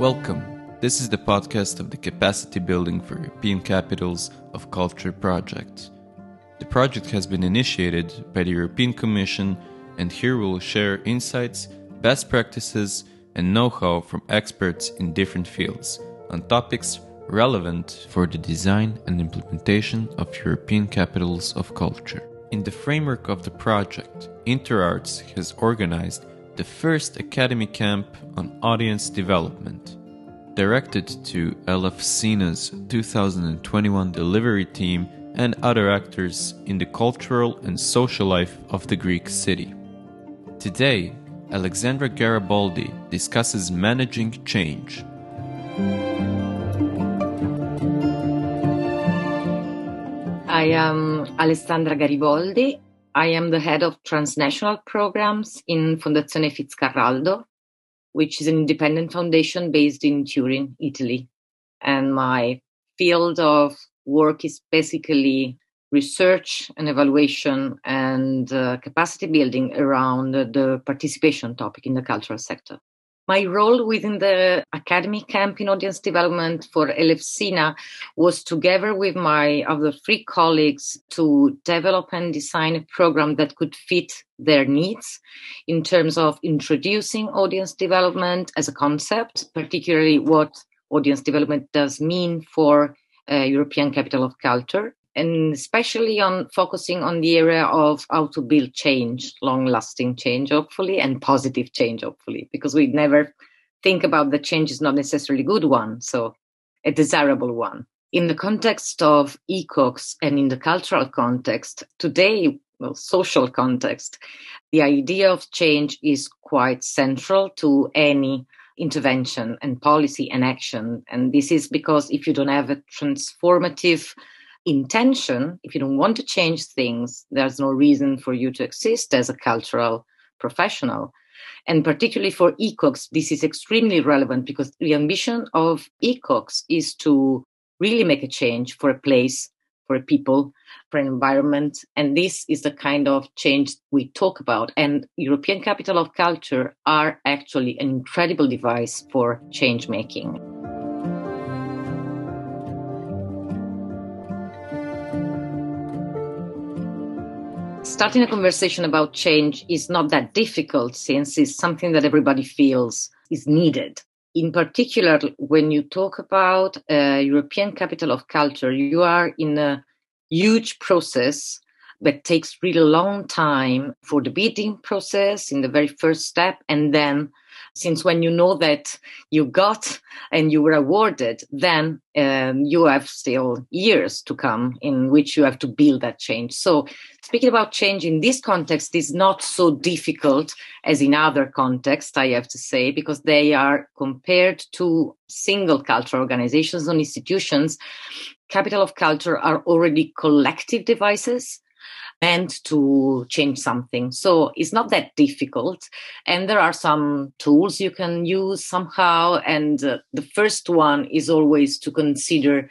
Welcome. This is the podcast of the Capacity Building for European Capitals of Culture project. The project has been initiated by the European Commission, and here we will share insights, best practices, and know how from experts in different fields on topics relevant for the design and implementation of European Capitals of Culture. In the framework of the project, InterArts has organized the first Academy Camp on Audience Development, directed to Elefsina's 2021 delivery team and other actors in the cultural and social life of the Greek city. Today, Alexandra Garibaldi discusses managing change. I am Alessandra Garibaldi. I am the head of transnational programs in Fondazione Fitzcarraldo, which is an independent foundation based in Turin, Italy. And my field of work is basically research and evaluation and uh, capacity building around the participation topic in the cultural sector. My role within the academy camp in audience development for Elefsina was together with my other three colleagues to develop and design a program that could fit their needs in terms of introducing audience development as a concept, particularly what audience development does mean for uh, European Capital of Culture, and especially on focusing on the area of how to build change, long lasting change, hopefully, and positive change, hopefully, because we never think about the change is not necessarily a good one, so a desirable one. In the context of ECOCS and in the cultural context, today, well, social context, the idea of change is quite central to any intervention and policy and action. And this is because if you don't have a transformative intention, if you don't want to change things, there's no reason for you to exist as a cultural professional. And particularly for ECOCS, this is extremely relevant because the ambition of ECOCS is to really make a change for a place, for a people, for an environment. And this is the kind of change we talk about. And European Capital of Culture are actually an incredible device for change making. Starting a conversation about change is not that difficult since it's something that everybody feels is needed. In particular, when you talk about a European capital of culture, you are in a huge process that takes really long time for the bidding process in the very first step and then since when you know that you got and you were awarded, then um, you have still years to come in which you have to build that change. So, speaking about change in this context is not so difficult as in other contexts, I have to say, because they are compared to single cultural organizations and institutions. Capital of culture are already collective devices meant to change something. So it's not that difficult. And there are some tools you can use somehow. And uh, the first one is always to consider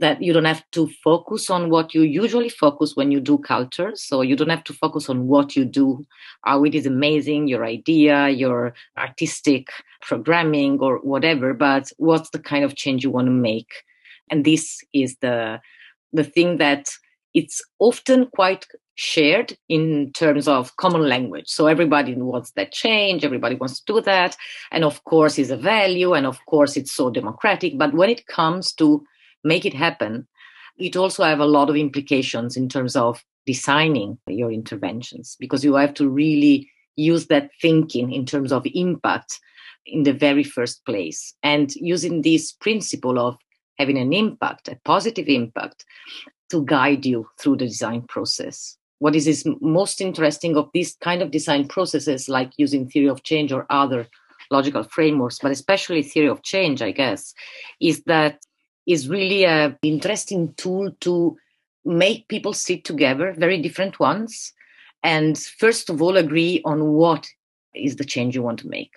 that you don't have to focus on what you usually focus when you do culture. So you don't have to focus on what you do. how it is amazing, your idea, your artistic programming or whatever, but what's the kind of change you want to make? And this is the the thing that it's often quite shared in terms of common language. So everybody wants that change, everybody wants to do that. And of course, it's a value, and of course, it's so democratic. But when it comes to make it happen, it also have a lot of implications in terms of designing your interventions because you have to really use that thinking in terms of impact in the very first place and using this principle of having an impact a positive impact to guide you through the design process. What is, most interesting of these kind of design processes, like using theory of change or other logical frameworks, but especially theory of change, I guess, is that is really an interesting tool to make people sit together, very different ones, and first of all agree on what is the change you want to make.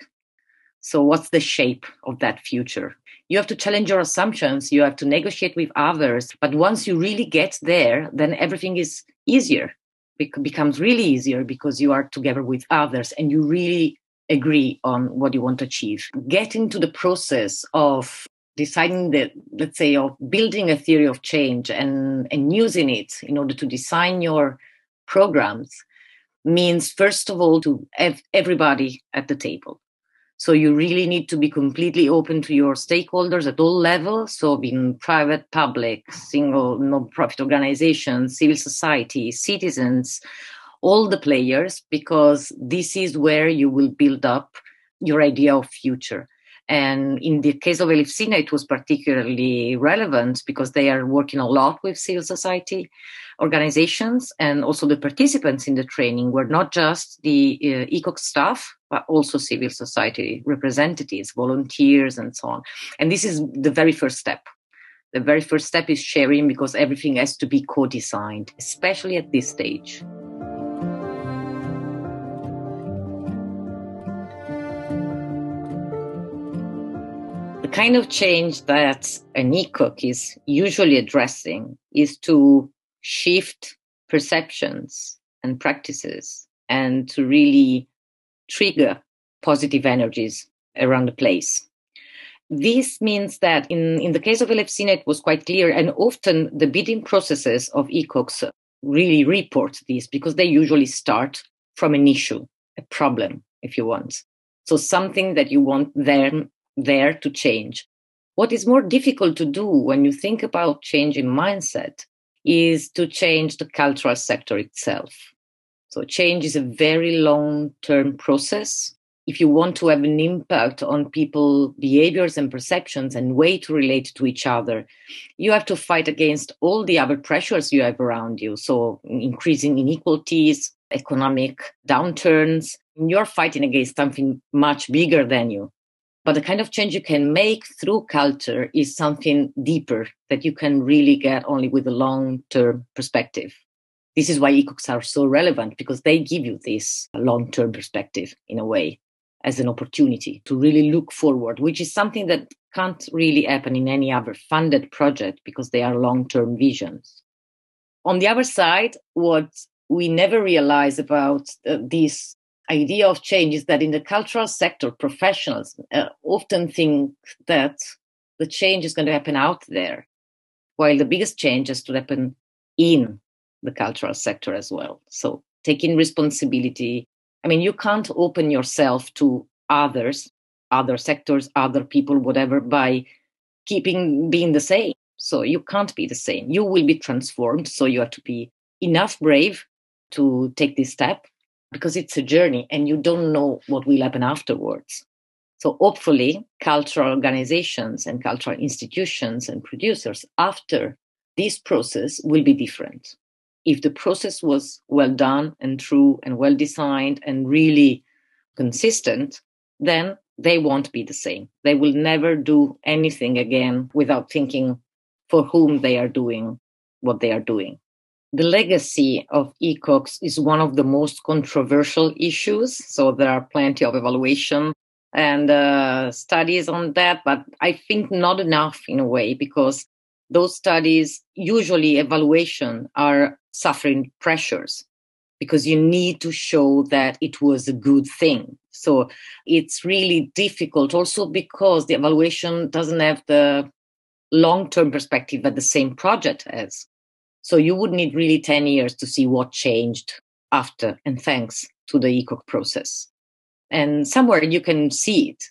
So, what's the shape of that future? You have to challenge your assumptions, you have to negotiate with others. But once you really get there, then everything is easier. Becomes really easier because you are together with others and you really agree on what you want to achieve. Get into the process of deciding that, let's say, of building a theory of change and, and using it in order to design your programs means, first of all, to have everybody at the table. So you really need to be completely open to your stakeholders at all levels. So being private, public, single, non-profit organizations, civil society, citizens, all the players, because this is where you will build up your idea of future. And in the case of Elefsina, it was particularly relevant because they are working a lot with civil society organizations and also the participants in the training were not just the uh, ECOC staff, but also civil society representatives, volunteers, and so on. And this is the very first step. The very first step is sharing because everything has to be co designed, especially at this stage. The kind of change that an ECOC is usually addressing is to shift perceptions and practices and to really trigger positive energies around the place. This means that in, in the case of Elefsina, it was quite clear, and often the bidding processes of ECOCs really report this because they usually start from an issue, a problem, if you want. So something that you want them there to change. What is more difficult to do when you think about changing mindset is to change the cultural sector itself. So change is a very long term process. If you want to have an impact on people behaviors and perceptions and way to relate to each other, you have to fight against all the other pressures you have around you. So increasing inequalities, economic downturns, you're fighting against something much bigger than you. But the kind of change you can make through culture is something deeper that you can really get only with a long term perspective. This is why ECOCs are so relevant because they give you this long term perspective in a way as an opportunity to really look forward, which is something that can't really happen in any other funded project because they are long term visions. On the other side, what we never realize about uh, these idea of change is that in the cultural sector, professionals uh, often think that the change is going to happen out there, while the biggest change has to happen in the cultural sector as well. So taking responsibility. I mean, you can't open yourself to others, other sectors, other people, whatever, by keeping being the same. So you can't be the same. You will be transformed. So you have to be enough brave to take this step because it's a journey and you don't know what will happen afterwards. So hopefully, cultural organizations and cultural institutions and producers after this process will be different. If the process was well done and true and well designed and really consistent, then they won't be the same. They will never do anything again without thinking for whom they are doing what they are doing the legacy of ECOCs is one of the most controversial issues. So there are plenty of evaluation and uh, studies on that, but I think not enough in a way because those studies, usually evaluation, are suffering pressures because you need to show that it was a good thing. So it's really difficult also because the evaluation doesn't have the long term perspective that the same project has. So you would need really 10 years to see what changed after and thanks to the ECOC process. And somewhere you can see it.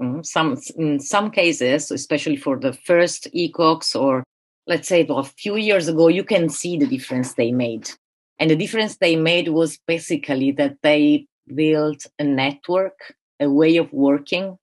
Mm, some, in some cases, especially for the first ECOCs or let's say a few years ago, you can see the difference they made. And the difference they made was basically that they built a network, a way of working.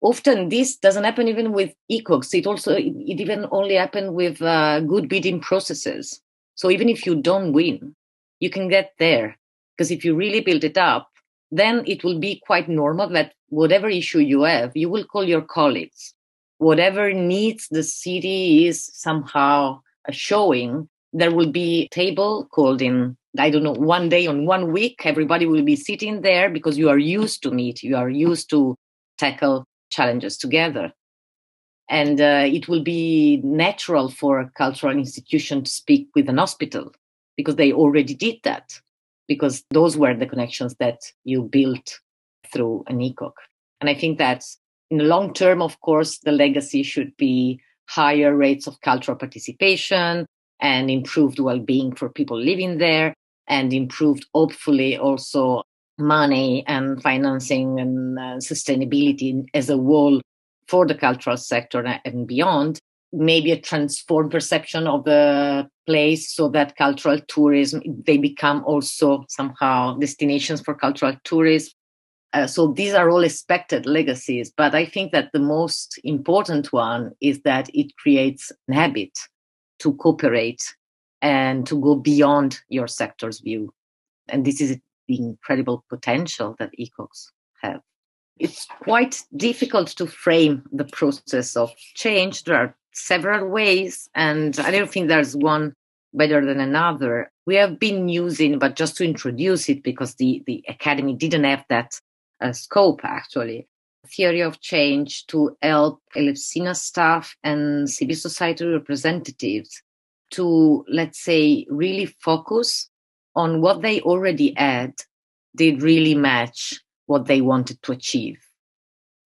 Often this doesn't happen even with ecocs it also it, it even only happen with uh, good bidding processes. So even if you don't win you can get there. Because if you really build it up then it will be quite normal that whatever issue you have you will call your colleagues whatever needs the city is somehow showing there will be a table called in I don't know, one day on one week, everybody will be sitting there because you are used to meet, you are used to tackle challenges together. And uh, it will be natural for a cultural institution to speak with an hospital because they already did that, because those were the connections that you built through an ECOC. And I think that in the long term, of course, the legacy should be higher rates of cultural participation and improved well-being for people living there and improved, hopefully, also money and financing and uh, sustainability as a whole for the cultural sector and beyond. Maybe a transformed perception of the place so that cultural tourism they become also somehow destinations for cultural tourism uh, so these are all expected legacies but i think that the most important one is that it creates an habit to cooperate and to go beyond your sector's view. And this is the incredible potential that ecocs have. It's quite difficult to frame the process of change. There are several ways, and I don't think there's one better than another. We have been using, but just to introduce it, because the, the academy didn't have that scope actually, theory of change to help Elefsina staff and civil society representatives to, let's say, really focus on what they already had did really match what they wanted to achieve.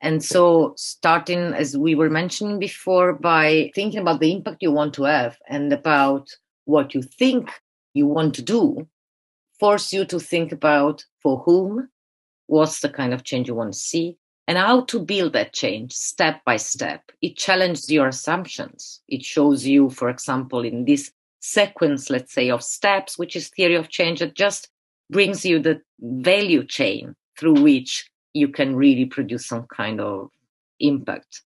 And so, starting as we were mentioning before, by thinking about the impact you want to have and about what you think you want to do, force you to think about for whom, what's the kind of change you want to see, and how to build that change step by step. It challenges your assumptions. It shows you, for example, in this sequence, let's say, of steps, which is theory of change, that just brings you the value chain through which you can really produce some kind of impact.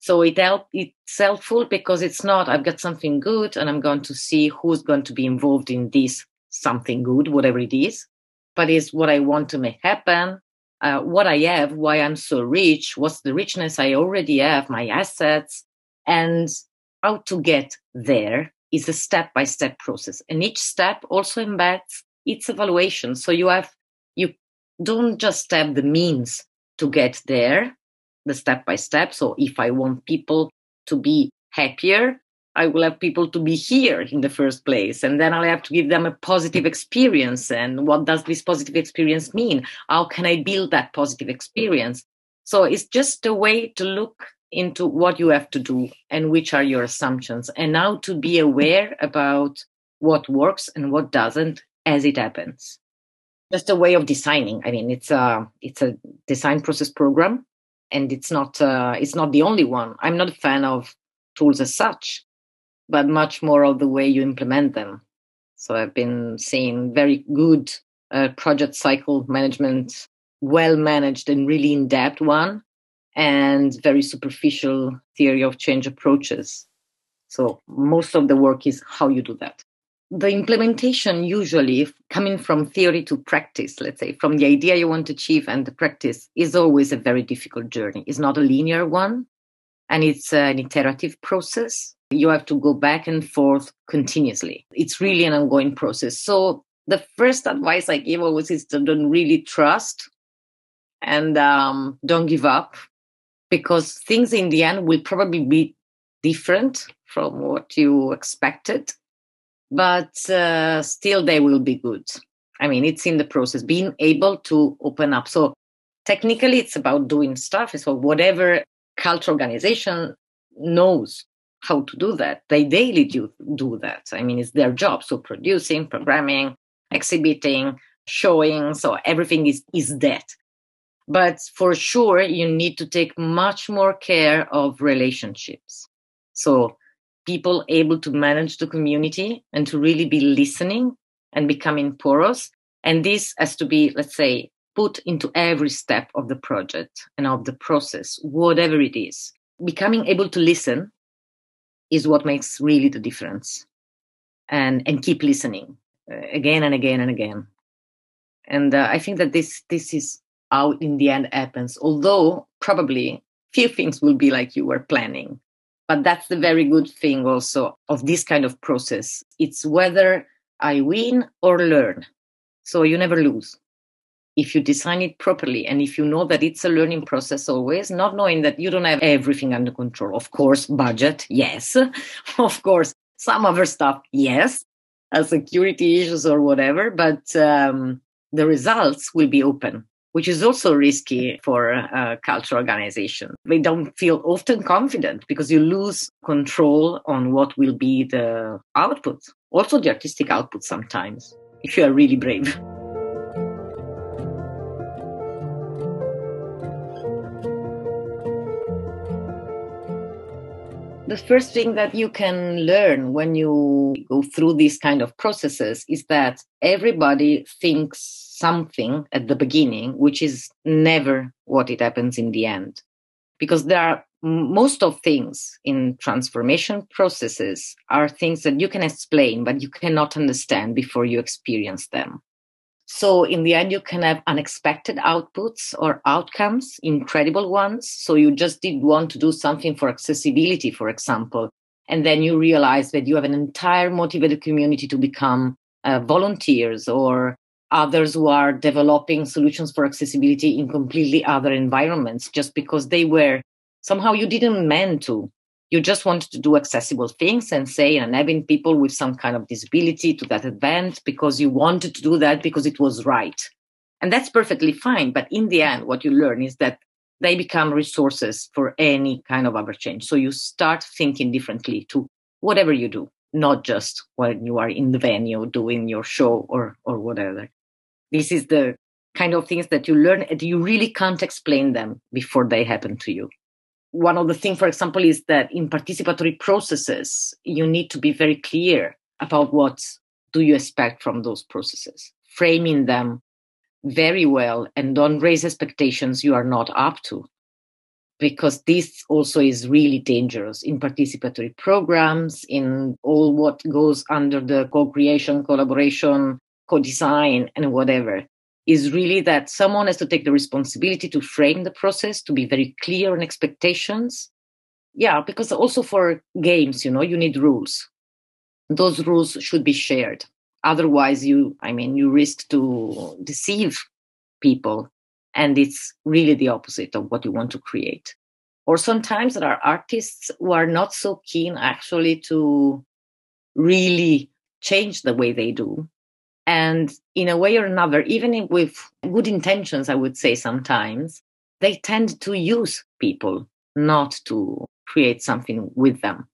So it help, it's helpful because it's not, I've got something good and I'm going to see who's going to be involved in this something good, whatever it is, but it's what I want to make happen, uh, what I have, why I'm so rich, what's the richness I already have, my assets, and how to get there is a step by step process. And each step also embeds its evaluation. So you have, you don't just have the means to get there, the step by step. So if I want people to be happier, I will have people to be here in the first place. And then I'll have to give them a positive experience. And what does this positive experience mean? How can I build that positive experience? So it's just a way to look into what you have to do and which are your assumptions and now to be aware about what works and what doesn't as it happens just a way of designing. I mean, it's a it's a design process program, and it's not uh, it's not the only one. I'm not a fan of tools as such, but much more of the way you implement them. So I've been seeing very good uh, project cycle management, well managed and really in depth one, and very superficial theory of change approaches. So most of the work is how you do that the implementation usually coming from theory to practice let's say from the idea you want to achieve and the practice is always a very difficult journey it's not a linear one and it's an iterative process you have to go back and forth continuously it's really an ongoing process so the first advice i give always is to don't really trust and um, don't give up because things in the end will probably be different from what you expected but uh, still they will be good. I mean, it's in the process, being able to open up. So technically, it's about doing stuff. So whatever culture organization knows how to do that, they daily do, do that. I mean, it's their job. So producing, programming, exhibiting, showing. So everything is, is that. But for sure, you need to take much more care of relationships. So people able to manage the community and to really be listening and becoming porous. And this has to be, let's say, put into every step of the project and of the process, whatever it is. Becoming able to listen is what makes really the difference. And, and keep listening uh, again and again and again. And uh, I think that this, this is how in the end happens, although probably few things will be like you were planning but that's the very good thing also of this kind of process. It's whether I win or learn. So you never lose. If you design it properly and if you know that it's a learning process always, not knowing that you don't have everything under control. Of course, budget, yes. of course, some other stuff, yes. Uh, security issues or whatever, but um, the results will be open which is also risky for a cultural organization. They don't feel often confident because you lose control on what will be the output, also the artistic output sometimes, if you are really brave. The first thing that you can learn when you go through these kind of processes is that everybody thinks something at the beginning which is never what it happens in the end. Because there are most of things in transformation processes are things that you can explain but you cannot understand before you experience them so in the end, you can have unexpected outputs or outcomes, incredible ones. So you just did want to do something for accessibility, for example. And then you realize that you have an entire motivated community to become uh, volunteers or others who are developing solutions for accessibility in completely other environments just because they were somehow you didn't meant to you just wanted to do accessible things and say and having people with some kind of disability to that event because you wanted to do that because it was right. And that's perfectly fine but in the end what you learn is that they become resources for any kind of other change. So you start thinking differently to whatever you do not just when you are in the venue doing your show or or whatever. This is the kind of things that you learn and you really can't explain them before they happen to you one of the things, for example, is that in participatory processes, you need to be very clear about what do you expect from those processes, framing them very well and don't raise expectations you are not up to. Because this also is really dangerous in participatory programs, in all what goes under the co creation, collaboration, co design, and whatever is really that someone has to take the responsibility to frame the process, to be very clear on expectations. Yeah, because also for games, you know, you need rules. Those rules should be shared. Otherwise, you, I mean, you risk to deceive people. And it's really the opposite of what you want to create. Or sometimes there are artists who are not so keen actually to really change the way they do and in a way or another, even with good intentions, I would say sometimes, they tend to use people, not to create something with them.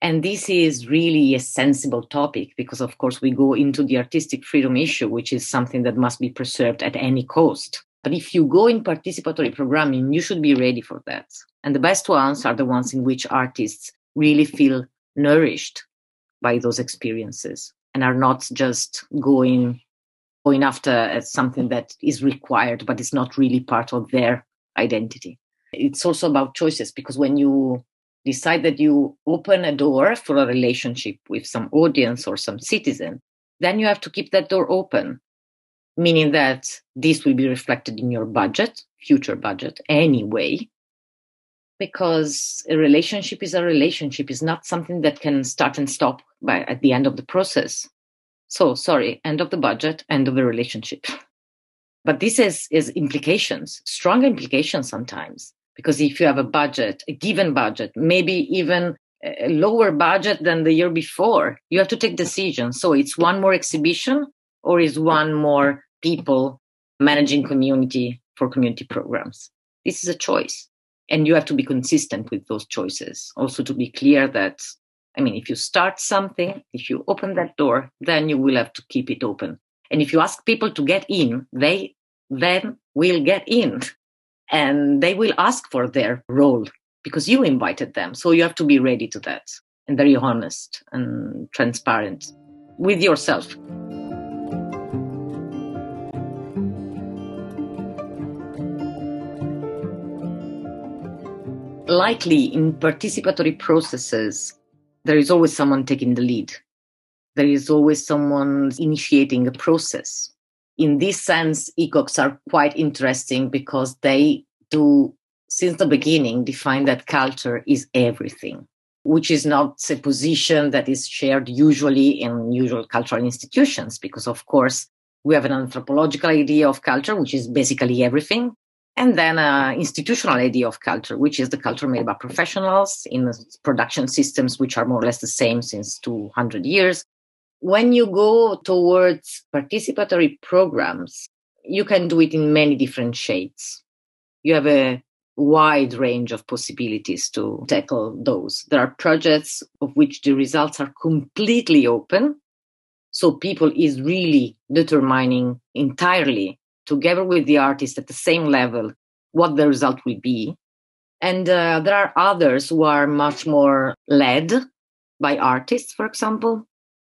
And this is really a sensible topic because, of course, we go into the artistic freedom issue, which is something that must be preserved at any cost. But if you go in participatory programming, you should be ready for that. And the best ones are the ones in which artists really feel nourished by those experiences and are not just going going after uh, something that is required but is not really part of their identity. It's also about choices because when you decide that you open a door for a relationship with some audience or some citizen then you have to keep that door open meaning that this will be reflected in your budget future budget anyway because a relationship is a relationship. Is not something that can start and stop by at the end of the process. So sorry end of the budget end of the relationship. But this is is implications strong implications sometimes because if you have a budget a given budget maybe even a lower budget than the year before you have to take decisions. So it's one more exhibition or is one more people managing community for community programs. This is a choice and you have to be consistent with those choices. Also to be clear that i mean if you start something if you open that door then you will have to keep it open. And if you ask people to get in they then will get in. And they will ask for their role because you invited them. So you have to be ready to that and very honest and transparent with yourself likely in participatory processes, there is always someone taking the lead. There is always someone initiating a process. In this sense, ECOCs are quite interesting because they do, since the beginning, define that culture is everything, which is not a position that is shared usually in usual cultural institutions, because of course, we have an anthropological idea of culture, which is basically everything and then an institutional idea of culture, which is the culture made by professionals in production systems, which are more or less the same since 200 years. When you go towards participatory programs, you can do it in many different shades. You have a wide range of possibilities to tackle those. There are projects of which the results are completely open. So people is really determining entirely together with the artist at the same level what the result will be. And uh, there are others who are much more led by artists, for example,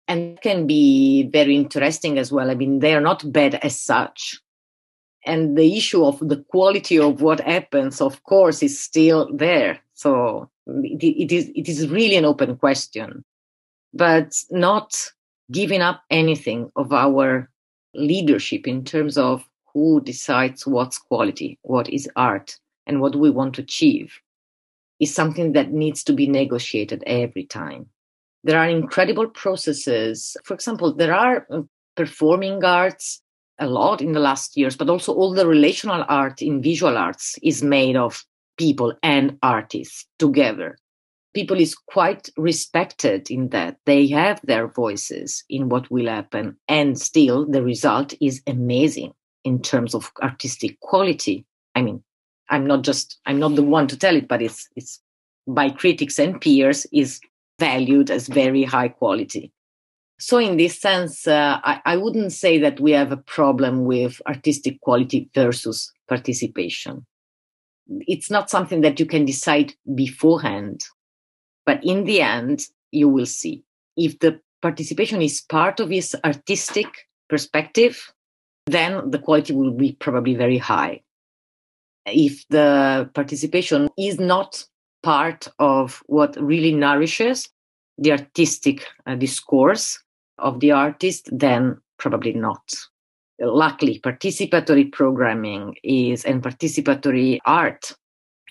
and can be very interesting as well. I mean, they are not bad as such. And the issue of the quality of what happens, of course, is still there. So it, it is it is really an open question, but not giving up anything of our leadership in terms of who decides what's quality, what is art, and what we want to achieve is something that needs to be negotiated every time. There are incredible processes. For example, there are uh, performing arts a lot in the last years, but also all the relational art in visual arts is made of people and artists together. People is quite respected in that they have their voices in what will happen, and still the result is amazing in terms of artistic quality. I mean, I'm not just I'm not the one to tell it, but it's it's by critics and peers is valued as very high quality. So in this sense, uh, I, I wouldn't say that we have a problem with artistic quality versus participation. It's not something that you can decide beforehand, but in the end, you will see if the participation is part of his artistic perspective then the quality will be probably very high. If the participation is not part of what really nourishes the artistic uh, discourse of the artist, then probably not. Luckily, participatory programming is and participatory art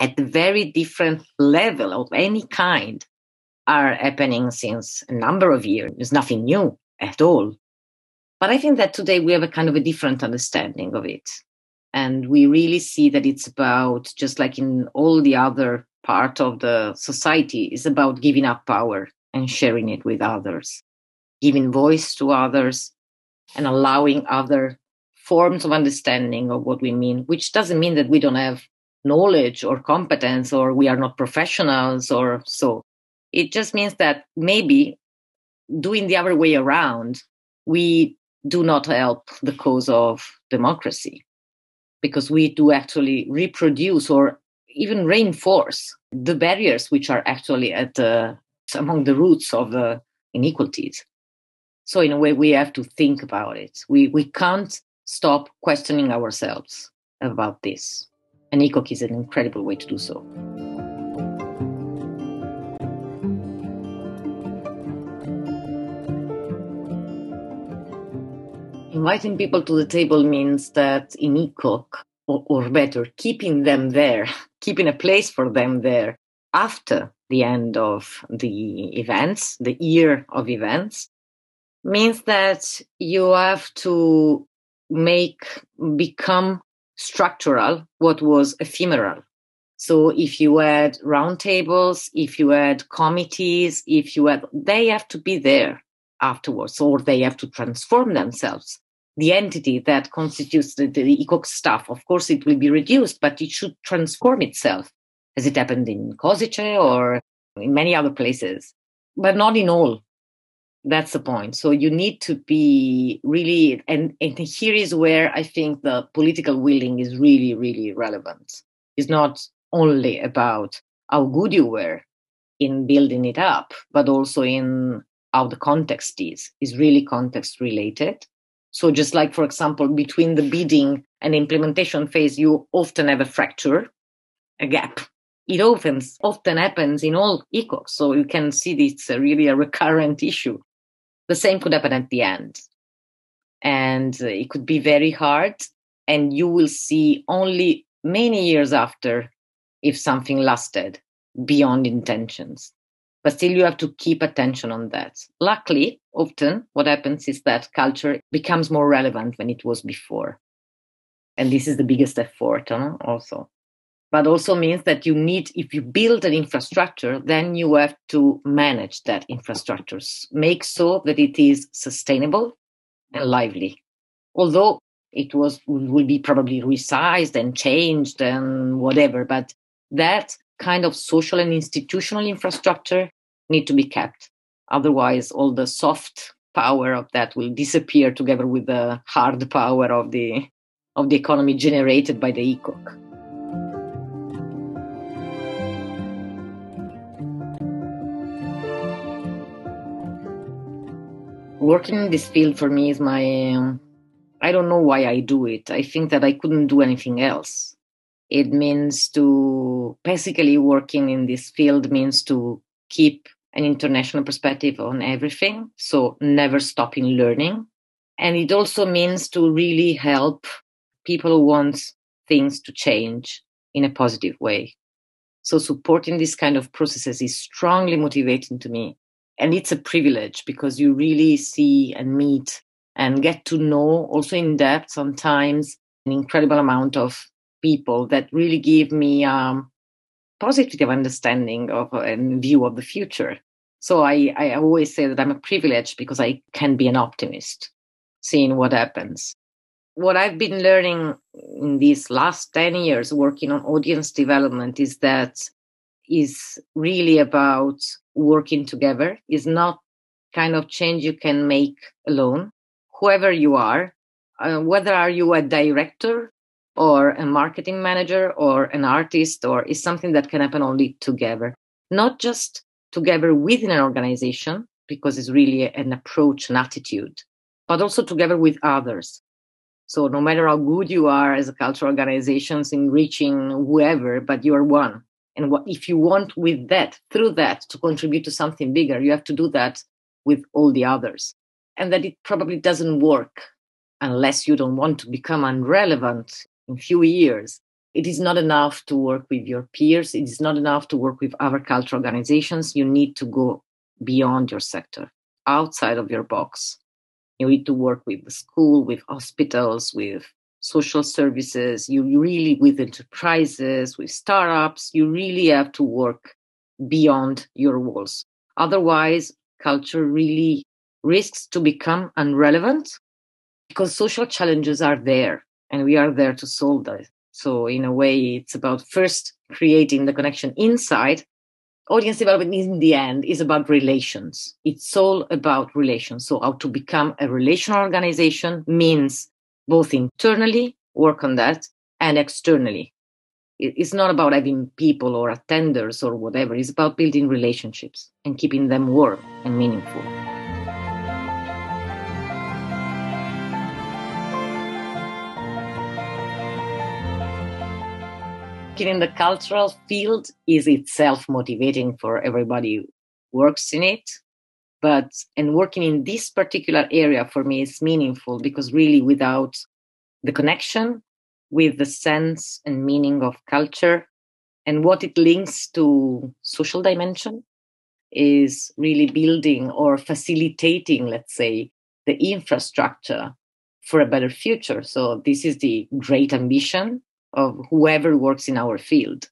at very different level of any kind are happening since a number of years. There's nothing new at all. But I think that today we have a kind of a different understanding of it. And we really see that it's about, just like in all the other part of the society, is about giving up power and sharing it with others, giving voice to others and allowing other forms of understanding of what we mean, which doesn't mean that we don't have knowledge or competence or we are not professionals or so. It just means that maybe doing the other way around, we do not help the cause of democracy because we do actually reproduce or even reinforce the barriers which are actually at the among the roots of the inequalities. So in a way we have to think about it. We we can't stop questioning ourselves about this. And ECOC is an incredible way to do so inviting people to the table means that in ECOC, or, or better, keeping them there, keeping a place for them there after the end of the events, the year of events, means that you have to make become structural what was ephemeral. So if you had roundtables, if you had committees, if you had, they have to be there afterwards, or they have to transform themselves the entity that constitutes the, the ECOC staff. Of course, it will be reduced, but it should transform itself, as it happened in Košice or in many other places, but not in all. That's the point. So you need to be really, and, and here is where I think the political willing is really, really relevant. It's not only about how good you were in building it up, but also in how the context is, is really context related so just like, for example, between the bidding and implementation phase, you often have a fracture, a gap. It often, often happens in all ECOCs. So you can see it's a really a recurrent issue. The same could happen at the end. And uh, it could be very hard. And you will see only many years after if something lasted beyond intentions but still you have to keep attention on that. Luckily, often what happens is that culture becomes more relevant than it was before. And this is the biggest effort huh, also. But also means that you need, if you build an infrastructure, then you have to manage that infrastructure, make so that it is sustainable and lively. Although it was will be probably resized and changed and whatever but that kind of social and institutional infrastructure need to be kept otherwise all the soft power of that will disappear together with the hard power of the of the economy generated by the ECOC. Working in this field for me is my um, I don't know why I do it. I think that I couldn't do anything else. It means to basically working in this field means to keep an international perspective on everything. So never stopping learning. And it also means to really help people who want things to change in a positive way. So supporting this kind of processes is strongly motivating to me. And it's a privilege because you really see and meet and get to know also in depth sometimes an incredible amount of people that really give me um, positive understanding of and view of the future. So I, I always say that I'm a privileged because I can be an optimist, seeing what happens. What I've been learning in these last 10 years working on audience development is that is really about working together, is not kind of change you can make alone whoever you are, uh, whether are you a director or a marketing manager or an artist or is something that can happen only together. Not just together within an organization because it's really an approach an attitude but also together with others. So no matter how good you are as a cultural organizations in reaching whoever but you're one. And what if you want with that through that to contribute to something bigger you have to do that with all the others. And that it probably doesn't work unless you don't want to become irrelevant in few years it is not enough to work with your peers. It is not enough to work with other cultural organizations. You need to go beyond your sector outside of your box. You need to work with the school with hospitals with social services. You, you really with enterprises with startups you really have to work beyond your walls. Otherwise culture really risks to become irrelevant because social challenges are there and we are there to solve that. So, in a way, it's about first creating the connection inside. Audience development in the end is about relations. It's all about relations. So, how to become a relational organization means both internally work on that and externally. It's not about having people or attenders or whatever. It's about building relationships and keeping them warm and meaningful. Working in the cultural field is itself motivating for everybody who works in it. But and working in this particular area for me is meaningful because really without the connection with the sense and meaning of culture and what it links to social dimension is really building or facilitating let's say the infrastructure for a better future. So this is the great ambition of whoever works in our field.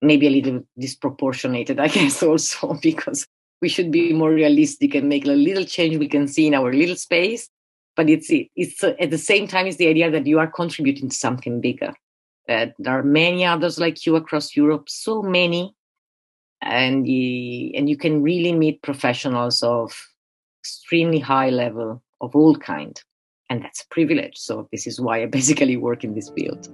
Maybe a little disproportionated, I guess, also because we should be more realistic and make a little change we can see in our little space. But it's it's at the same time it's the idea that you are contributing to something bigger. That there are many others like you across Europe, so many, and you, and you can really meet professionals of extremely high level of all kind, and that's a privilege. So this is why I basically work in this field.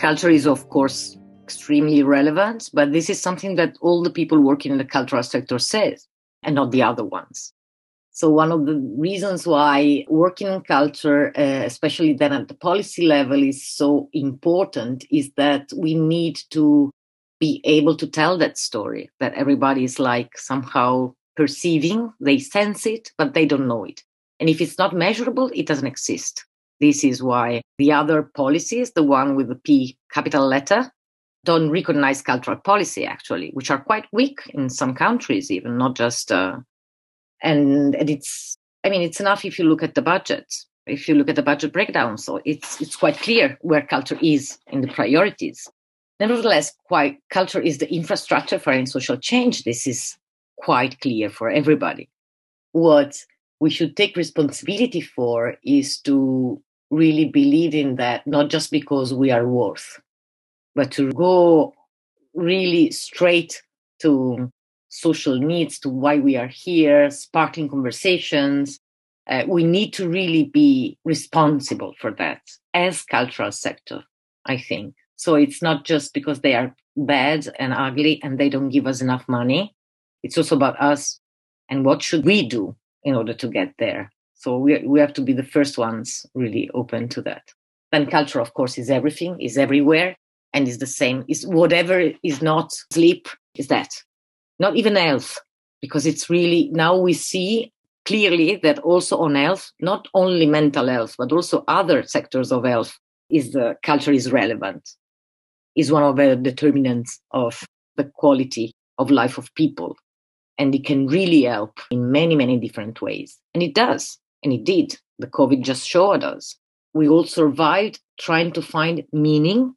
Culture is, of course, extremely relevant, but this is something that all the people working in the cultural sector says, and not the other ones. So one of the reasons why working in culture, uh, especially then at the policy level, is so important is that we need to be able to tell that story that everybody is like somehow perceiving, they sense it, but they don't know it. And if it's not measurable, it doesn't exist. This is why the other policies, the one with the P capital letter, don't recognize cultural policy actually, which are quite weak in some countries, even not just. Uh, and, and it's, I mean, it's enough if you look at the budget. If you look at the budget breakdown, so it's it's quite clear where culture is in the priorities. Nevertheless, quite culture is the infrastructure for any social change. This is quite clear for everybody. What we should take responsibility for is to really believe in that, not just because we are worth, but to go really straight to social needs, to why we are here, sparkling conversations. Uh, we need to really be responsible for that as cultural sector, I think. So it's not just because they are bad and ugly and they don't give us enough money. It's also about us and what should we do in order to get there. So we, we have to be the first ones really open to that. Then culture, of course, is everything, is everywhere, and is the same. Is whatever is not sleep is that. Not even health, because it's really now we see clearly that also on health, not only mental health, but also other sectors of health, is the culture is relevant is one of the determinants of the quality of life of people. And it can really help in many, many different ways. And it does. And it did. The COVID just showed us. We all survived trying to find meaning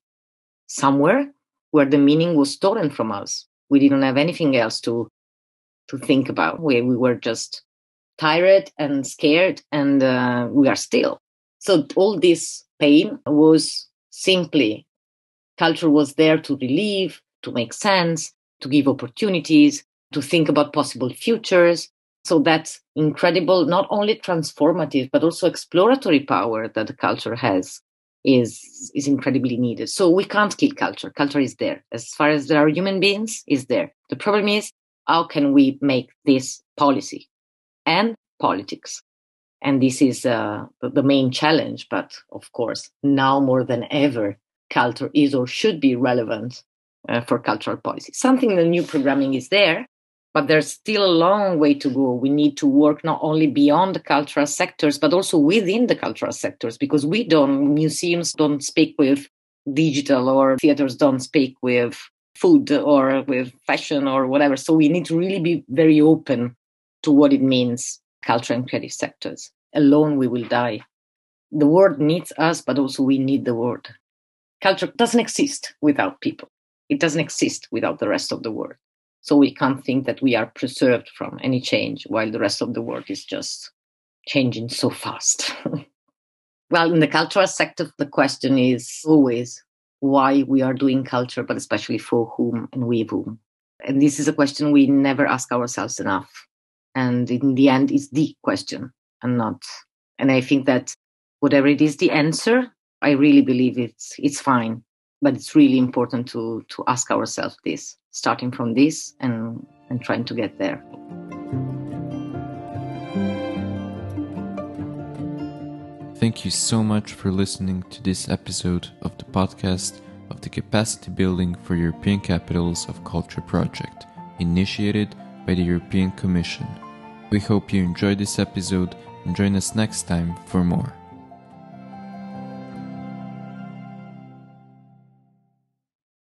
somewhere where the meaning was stolen from us. We didn't have anything else to to think about. We, we were just tired and scared, and uh, we are still. So all this pain was simply Culture was there to relieve, to make sense, to give opportunities, to think about possible futures. So that's incredible, not only transformative, but also exploratory power that the culture has is, is incredibly needed. So we can't kill culture. Culture is there. As far as there are human beings, is there. The problem is, how can we make this policy and politics? And this is uh, the main challenge. But of course, now more than ever, culture is or should be relevant uh, for cultural policy. Something the new programming is there, but there's still a long way to go. We need to work not only beyond the cultural sectors, but also within the cultural sectors, because we don't, museums don't speak with digital or theaters don't speak with food or with fashion or whatever. So we need to really be very open to what it means, culture and creative sectors. Alone we will die. The world needs us, but also we need the world culture doesn't exist without people. It doesn't exist without the rest of the world. So we can't think that we are preserved from any change while the rest of the world is just changing so fast. well, in the cultural sector, the question is always why we are doing culture, but especially for whom and with whom. And this is a question we never ask ourselves enough. And in the end, it's the question and not. And I think that whatever it is the answer, I really believe it's it's fine, but it's really important to to ask ourselves this, starting from this and and trying to get there. Thank you so much for listening to this episode of the podcast of the Capacity Building for European Capitals of Culture project, initiated by the European Commission. We hope you enjoyed this episode and join us next time for more.